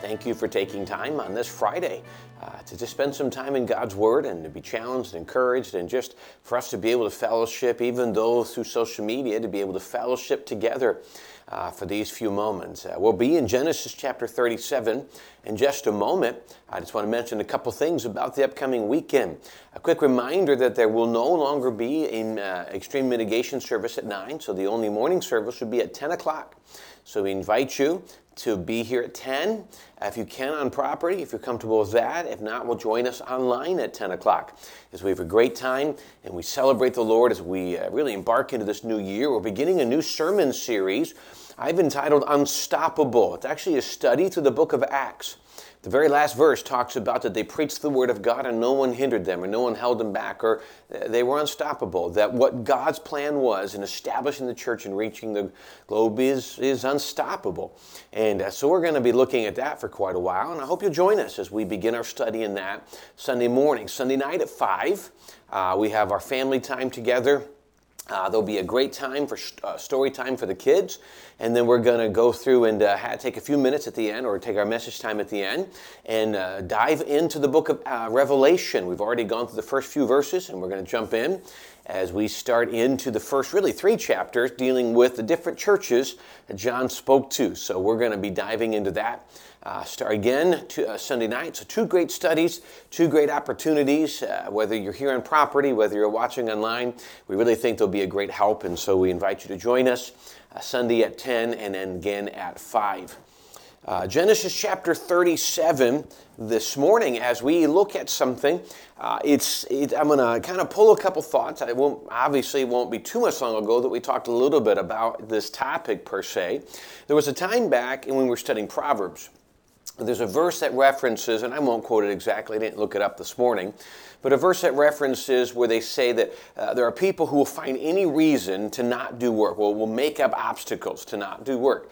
thank you for taking time on this Friday uh, to just spend some time in God's Word and to be challenged and encouraged, and just for us to be able to fellowship, even though through social media, to be able to fellowship together. Uh, for these few moments. Uh, we'll be in Genesis chapter 37 in just a moment. I just want to mention a couple things about the upcoming weekend. A quick reminder that there will no longer be an uh, extreme mitigation service at 9, so the only morning service will be at 10 o'clock. So we invite you to be here at 10. If you can on property, if you're comfortable with that. If not, we'll join us online at 10 o'clock as we have a great time and we celebrate the Lord as we uh, really embark into this new year. We're beginning a new sermon series I've entitled Unstoppable. It's actually a study through the book of Acts. The very last verse talks about that they preached the word of God and no one hindered them or no one held them back or they were unstoppable. That what God's plan was in establishing the church and reaching the globe is, is unstoppable. And uh, so we're going to be looking at that for quite a while. And I hope you'll join us as we begin our study in that Sunday morning. Sunday night at 5, uh, we have our family time together. Uh, there'll be a great time for uh, story time for the kids, and then we're going to go through and uh, take a few minutes at the end, or take our message time at the end, and uh, dive into the book of uh, Revelation. We've already gone through the first few verses, and we're going to jump in as we start into the first, really three chapters dealing with the different churches that John spoke to. So we're going to be diving into that uh, start again to, uh, Sunday night. So, two great studies, two great opportunities. Uh, whether you're here on property, whether you're watching online, we really think they'll be a great help. And so, we invite you to join us uh, Sunday at 10 and then again at 5. Uh, Genesis chapter 37 this morning as we look at something. Uh, it's it, I'm going to kind of pull a couple thoughts. I won't obviously won't be too much long ago that we talked a little bit about this topic per se. There was a time back when we were studying Proverbs there's a verse that references, and I won't quote it exactly, I didn't look it up this morning, but a verse that references where they say that uh, there are people who will find any reason to not do work, will, will make up obstacles to not do work.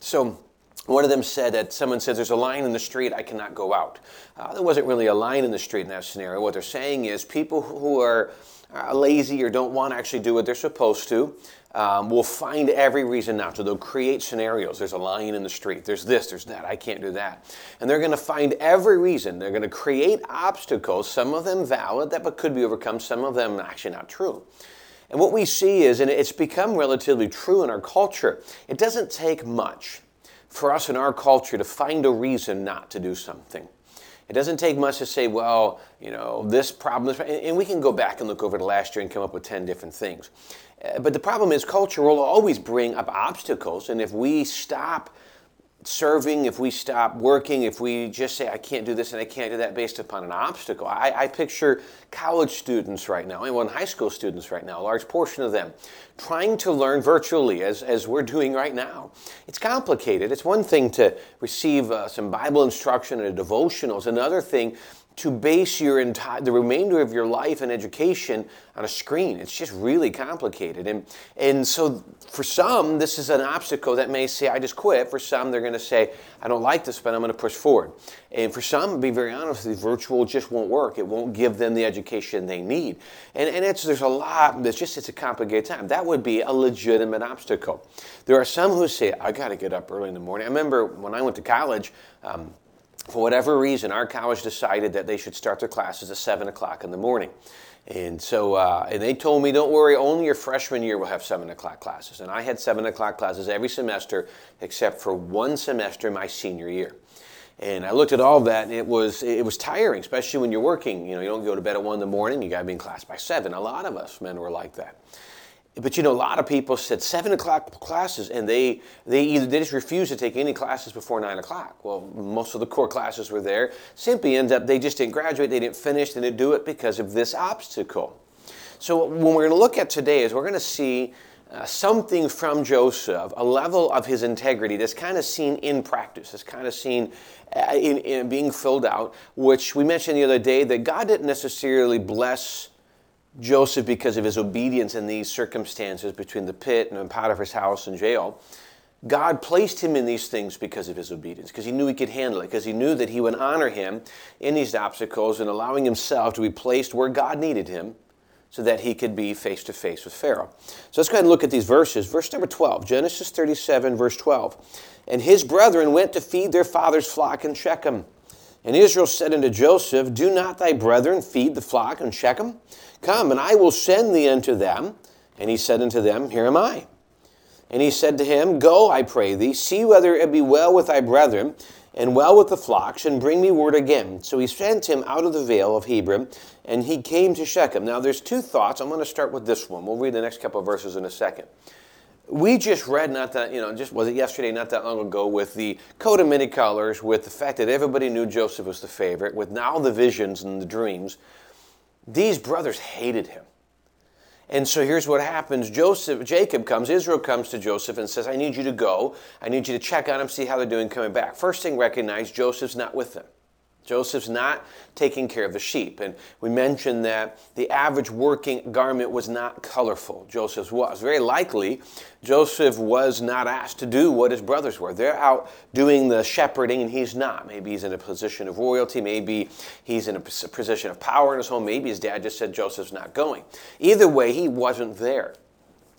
So, one of them said that someone says there's a line in the street, I cannot go out. Uh, there wasn't really a line in the street in that scenario. What they're saying is people who are uh, lazy or don't want to actually do what they're supposed to um, will find every reason not to. They'll create scenarios. There's a lion in the street. There's this, there's that. I can't do that. And they're going to find every reason. They're going to create obstacles, some of them valid, that but could be overcome, some of them actually not true. And what we see is, and it's become relatively true in our culture, it doesn't take much for us in our culture to find a reason not to do something. It doesn't take much to say, well, you know, this problem, and we can go back and look over the last year and come up with 10 different things. Uh, but the problem is, culture will always bring up obstacles, and if we stop serving, if we stop working, if we just say, I can't do this and I can't do that based upon an obstacle. I, I picture college students right now, and high school students right now, a large portion of them, trying to learn virtually as, as we're doing right now. It's complicated. It's one thing to receive uh, some Bible instruction and a devotional, it's another thing to base your entire the remainder of your life and education on a screen. It's just really complicated. And and so for some, this is an obstacle that may say, I just quit. For some, they're going to say, I don't like this, but I'm going to push forward. And for some, be very honest, the virtual just won't work. It won't give them the education they need. And, and it's, there's a lot, it's just, it's a complicated time. That would be a legitimate obstacle. There are some who say, I got to get up early in the morning. I remember when I went to college, um, for whatever reason, our college decided that they should start their classes at 7 o'clock in the morning. And so, uh, and they told me, don't worry, only your freshman year will have 7 o'clock classes. And I had 7 o'clock classes every semester except for one semester my senior year. And I looked at all of that, and it was it was tiring, especially when you're working. You know, you don't go to bed at one in the morning. You got to be in class by seven. A lot of us men were like that but you know, a lot of people said seven o'clock classes, and they they either they just refused to take any classes before nine o'clock. Well, most of the core classes were there. Simply ends up they just didn't graduate, they didn't finish, they didn't do it because of this obstacle. So what we're going to look at today is we're going to see uh, something from Joseph, a level of his integrity that's kind of seen in practice, that's kind of seen uh, in, in being filled out, which we mentioned the other day that God didn't necessarily bless Joseph, because of his obedience in these circumstances between the pit and Potiphar's house and jail, God placed him in these things because of his obedience, because he knew he could handle it, because he knew that he would honor him in these obstacles and allowing himself to be placed where God needed him so that he could be face to face with Pharaoh. So let's go ahead and look at these verses. Verse number 12, Genesis 37, verse 12. And his brethren went to feed their father's flock in Shechem. And Israel said unto Joseph, Do not thy brethren feed the flock in Shechem? Come, and I will send thee unto them. And he said unto them, Here am I. And he said to him, Go, I pray thee, see whether it be well with thy brethren, and well with the flocks, and bring me word again. So he sent him out of the vale of Hebron, and he came to Shechem. Now there's two thoughts. I'm going to start with this one. We'll read the next couple of verses in a second. We just read not that, you know, just was it yesterday, not that long ago, with the coat of many colors, with the fact that everybody knew Joseph was the favorite, with now the visions and the dreams. These brothers hated him. And so here's what happens. Joseph, Jacob comes, Israel comes to Joseph and says, I need you to go. I need you to check on them, see how they're doing coming back. First thing, recognize Joseph's not with them. Joseph's not taking care of the sheep. And we mentioned that the average working garment was not colorful. Joseph's was. Very likely, Joseph was not asked to do what his brothers were. They're out doing the shepherding, and he's not. Maybe he's in a position of royalty. Maybe he's in a position of power in his home. Maybe his dad just said Joseph's not going. Either way, he wasn't there.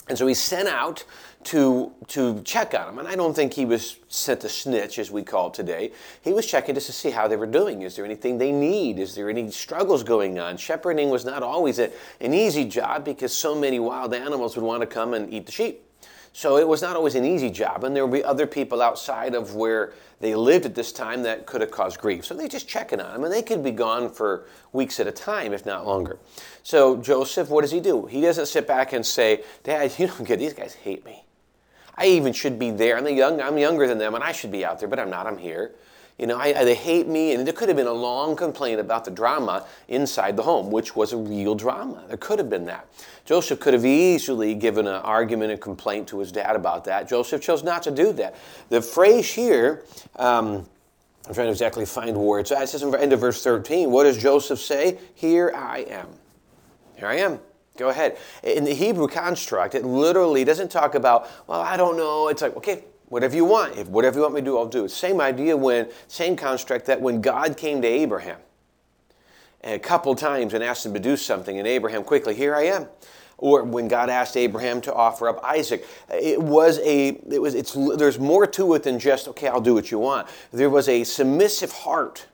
And so he's sent out to, to check on them. And I don't think he was sent to snitch, as we call it today. He was checking just to see how they were doing. Is there anything they need? Is there any struggles going on? Shepherding was not always a, an easy job because so many wild animals would want to come and eat the sheep. So it was not always an easy job, and there would be other people outside of where they lived at this time that could have caused grief. So they're just checking on them, and they could be gone for weeks at a time, if not longer. So Joseph, what does he do? He doesn't sit back and say, "Dad, you don't get these guys hate me." I even should be there. I'm, the young, I'm younger than them, and I should be out there, but I'm not. I'm here. You know, I, they hate me, and there could have been a long complaint about the drama inside the home, which was a real drama. There could have been that. Joseph could have easily given an argument and complaint to his dad about that. Joseph chose not to do that. The phrase here, um, I'm trying to exactly find where it's at. It says in the end of verse 13, what does Joseph say? Here I am. Here I am. Go ahead. In the Hebrew construct, it literally doesn't talk about, well, I don't know. It's like, okay, whatever you want. If whatever you want me to do, I'll do. Same idea when, same construct that when God came to Abraham a couple times and asked him to do something, and Abraham quickly, here I am. Or when God asked Abraham to offer up Isaac, it was a, it was, it's, there's more to it than just, okay, I'll do what you want. There was a submissive heart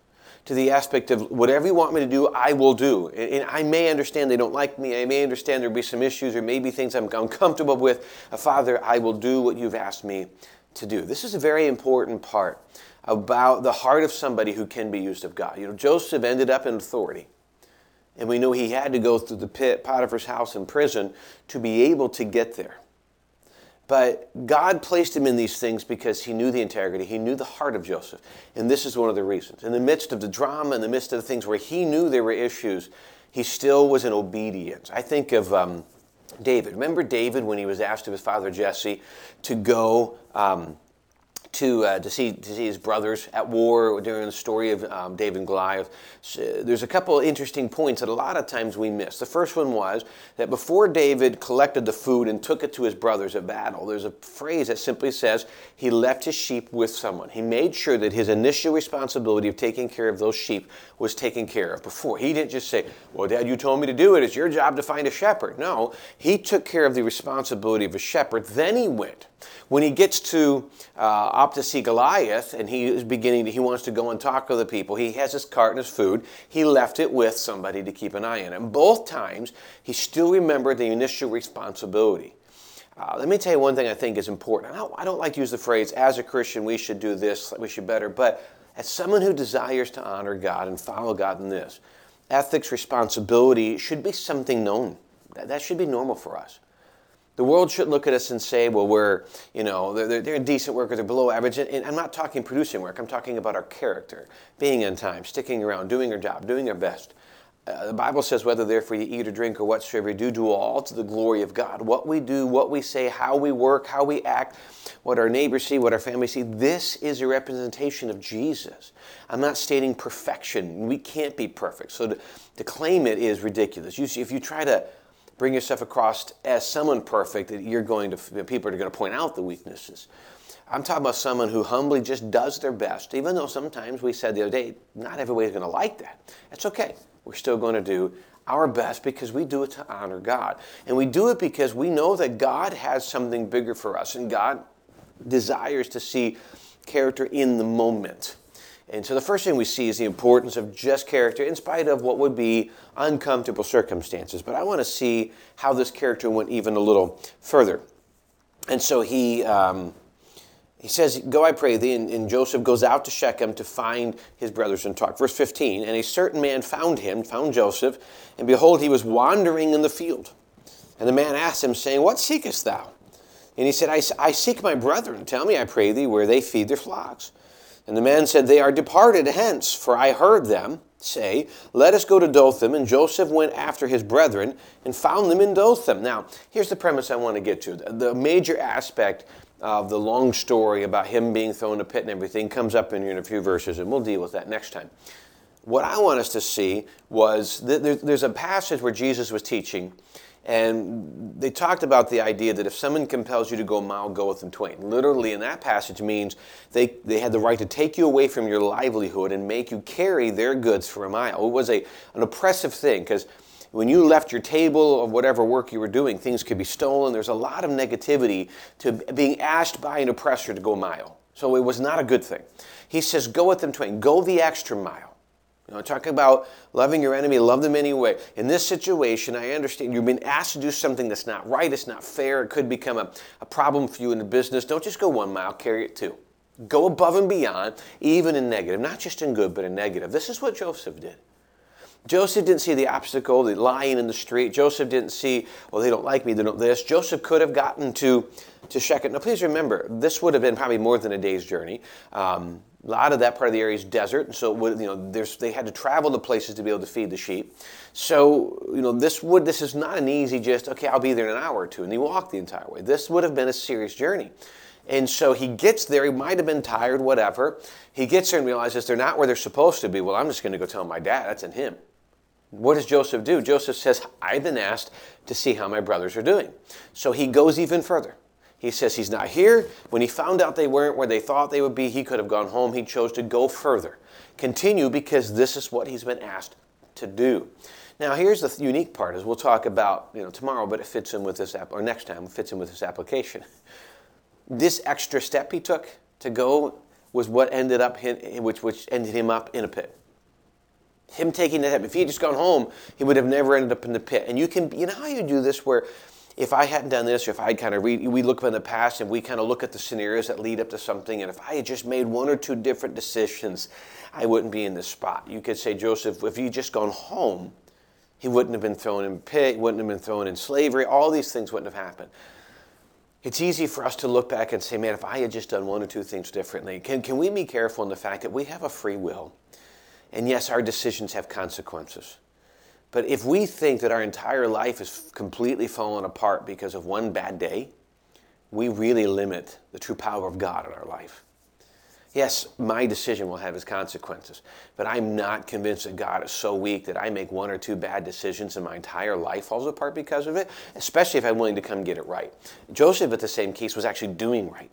to the aspect of whatever you want me to do, I will do. And I may understand they don't like me. I may understand there'll be some issues or maybe things I'm uncomfortable with. Father, I will do what you've asked me to do. This is a very important part about the heart of somebody who can be used of God. You know, Joseph ended up in authority. And we know he had to go through the pit, Potiphar's house, and prison to be able to get there. But God placed him in these things because he knew the integrity, he knew the heart of Joseph. And this is one of the reasons. In the midst of the drama, in the midst of the things where he knew there were issues, he still was in obedience. I think of um, David. Remember David when he was asked of his father Jesse to go. Um, to, uh, to, see, to see his brothers at war during the story of um, David and Goliath. So there's a couple interesting points that a lot of times we miss. The first one was that before David collected the food and took it to his brothers at battle, there's a phrase that simply says he left his sheep with someone. He made sure that his initial responsibility of taking care of those sheep was taken care of before. He didn't just say, Well, Dad, you told me to do it. It's your job to find a shepherd. No, he took care of the responsibility of a shepherd. Then he went. When he gets to uh, up to see Goliath and he is beginning to, he wants to go and talk to the people, he has his cart and his food. He left it with somebody to keep an eye on him. Both times, he still remembered the initial responsibility. Uh, let me tell you one thing I think is important. I don't, I don't like to use the phrase, as a Christian, we should do this, we should better, but as someone who desires to honor God and follow God in this, ethics, responsibility should be something known. That, that should be normal for us. The world shouldn't look at us and say, well, we're, you know, they're, they're decent workers, they're below average. And I'm not talking producing work, I'm talking about our character, being on time, sticking around, doing our job, doing our best. Uh, the Bible says, whether therefore you eat or drink or whatsoever you do, do all to the glory of God. What we do, what we say, how we work, how we act, what our neighbors see, what our family see, this is a representation of Jesus. I'm not stating perfection. We can't be perfect. So to, to claim it is ridiculous. You see, if you try to bring yourself across as someone perfect, that you're going to, people are going to point out the weaknesses. I'm talking about someone who humbly just does their best, even though sometimes we said the other day, not everybody's going to like that. That's okay we're still going to do our best because we do it to honor God. And we do it because we know that God has something bigger for us, and God desires to see character in the moment. And so the first thing we see is the importance of just character in spite of what would be uncomfortable circumstances. But I want to see how this character went even a little further. And so he. Um, he says, Go, I pray thee. And, and, Joseph goes out to Shechem to find his brothers and talk. Verse 15 And a certain man found him, found Joseph, and behold, he was wandering in the field. And the man asked him, saying, What seekest thou? And he said, I, I seek my brethren. Tell me, I pray thee, where they feed their flocks. And the man said, They are departed hence, for I heard them say, Let us go to Dothan. And Joseph went after his brethren and found them in Dothan. Now, here's the premise I want to get to. The major aspect of the long story about him being thrown in a pit and everything comes up in, in a few verses, and we'll deal with that next time. What I want us to see was that there's a passage where Jesus was teaching, and they talked about the idea that if someone compels you to go a mile, go with them twain. Literally, in that passage means they, they had the right to take you away from your livelihood and make you carry their goods for a mile. It was a, an oppressive thing because when you left your table or whatever work you were doing, things could be stolen. There's a lot of negativity to being asked by an oppressor to go a mile. So it was not a good thing. He says, go with them twain. Go the extra mile. You know, talking about loving your enemy, love them anyway. In this situation, I understand you've been asked to do something that's not right, it's not fair, it could become a, a problem for you in the business. Don't just go one mile, carry it two. Go above and beyond, even in negative, not just in good, but in negative. This is what Joseph did. Joseph didn't see the obstacle, the lion in the street. Joseph didn't see, well, they don't like me, they don't this. Joseph could have gotten to, to Shechem. Now, please remember, this would have been probably more than a day's journey. Um, a lot of that part of the area is desert, and so would, you know, they had to travel to places to be able to feed the sheep. So, you know, this would this is not an easy just okay, I'll be there in an hour or two, and he walked the entire way. This would have been a serious journey. And so he gets there, he might have been tired, whatever. He gets there and realizes they're not where they're supposed to be. Well, I'm just going to go tell my dad, that's in him. What does Joseph do? Joseph says, I've been asked to see how my brothers are doing. So he goes even further. He says he's not here. When he found out they weren't where they thought they would be, he could have gone home. He chose to go further. Continue because this is what he's been asked to do. Now, here's the unique part, as we'll talk about you know, tomorrow, but it fits in with this app, or next time, it fits in with this application. This extra step he took to go was what ended up, which, which ended him up in a pit him taking that step. If he had just gone home, he would have never ended up in the pit. And you can, you know how you do this where if I hadn't done this, or if I kind of read, we look in the past and we kind of look at the scenarios that lead up to something, and if I had just made one or two different decisions, I wouldn't be in this spot. You could say, Joseph, if he just gone home, he wouldn't have been thrown in pit, wouldn't have been thrown in slavery, all these things wouldn't have happened. It's easy for us to look back and say, man, if I had just done one or two things differently, can, can we be careful in the fact that we have a free will? And yes, our decisions have consequences. But if we think that our entire life is completely fallen apart because of one bad day, we really limit the true power of God in our life. Yes, my decision will have its consequences, but I'm not convinced that God is so weak that I make one or two bad decisions and my entire life falls apart because of it, especially if I'm willing to come get it right. Joseph, at the same case, was actually doing right.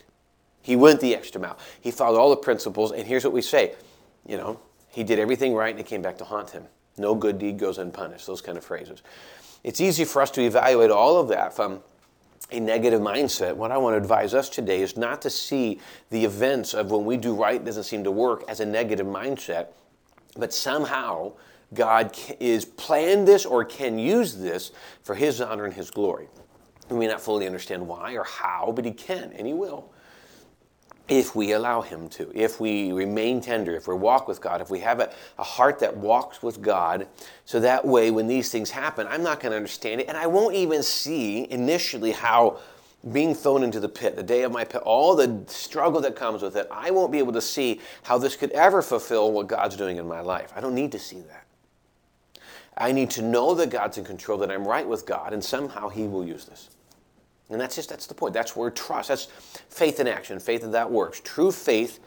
He went the extra mile. He followed all the principles, and here's what we say you know, he did everything right and it came back to haunt him. No good deed goes unpunished, those kind of phrases. It's easy for us to evaluate all of that from a negative mindset. What I want to advise us today is not to see the events of when we do right doesn't seem to work as a negative mindset, but somehow God is planned this or can use this for His honor and His glory. We may not fully understand why or how, but He can and He will if we allow Him to, if we remain tender, if we walk with God, if we have a, a heart that walks with God, so that way when these things happen, I'm not going to understand it, and I won't even see initially how being thrown into the pit, the day of my pit, all the struggle that comes with it, I won't be able to see how this could ever fulfill what God's doing in my life. I don't need to see that. I need to know that God's in control, that I'm right with God, and somehow He will use this. And that's just that's the point. That's where trust. That's faith in action. Faith that that works. True faith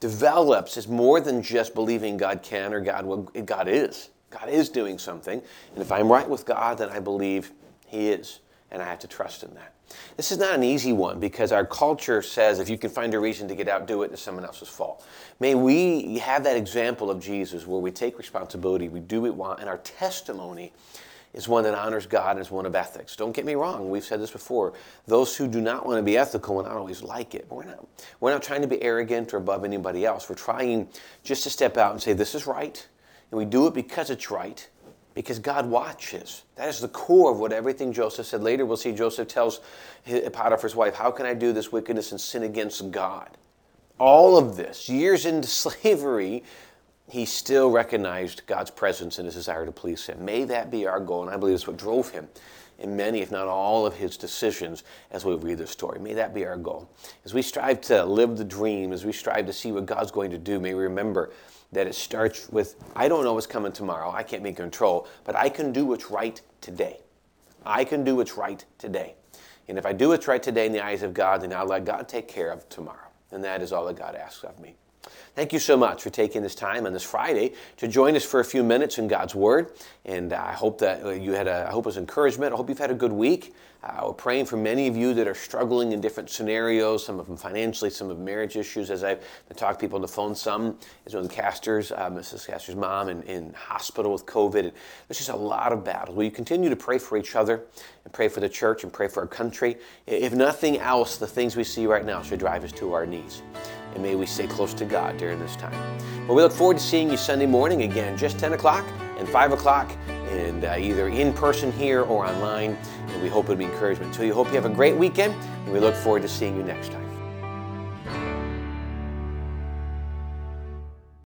develops is more than just believing God can or God will. God is. God is doing something. And if I'm right with God, then I believe He is, and I have to trust in that. This is not an easy one because our culture says if you can find a reason to get out, do it, it's someone else's fault. May we have that example of Jesus where we take responsibility, we do it, while and our testimony is one that honors God and is one of ethics. Don't get me wrong, we've said this before. Those who do not want to be ethical will not always like it. We're not, we're not trying to be arrogant or above anybody else. We're trying just to step out and say, this is right, and we do it because it's right, because God watches. That is the core of what everything Joseph said. Later, we'll see Joseph tells Potiphar's wife, How can I do this wickedness and sin against God? All of this, years into slavery, he still recognized God's presence and his desire to please him. May that be our goal, and I believe it's what drove him in many, if not all, of his decisions as we read this story. May that be our goal. As we strive to live the dream, as we strive to see what God's going to do, may we remember that it starts with I don't know what's coming tomorrow, I can't be in control, but I can do what's right today. I can do what's right today. And if I do what's right today in the eyes of God, then I'll let God take care of tomorrow. And that is all that God asks of me. Thank you so much for taking this time on this Friday to join us for a few minutes in God's Word. And I hope that uh, you had a, I hope it was encouragement. I hope you've had a good week. Uh, we're praying for many of you that are struggling in different scenarios, some of them financially, some of marriage issues. As I've talked to people on the phone, some is one of the Casters, uh, Mrs. Caster's mom, in, in hospital with COVID. And there's just a lot of battles. Will you continue to pray for each other and pray for the church and pray for our country? If nothing else, the things we see right now should drive us to our knees and may we stay close to God during this time. Well, we look forward to seeing you Sunday morning again, just 10 o'clock and 5 o'clock, and uh, either in person here or online. And we hope it'll be encouragement. So we hope you have a great weekend, and we look forward to seeing you next time.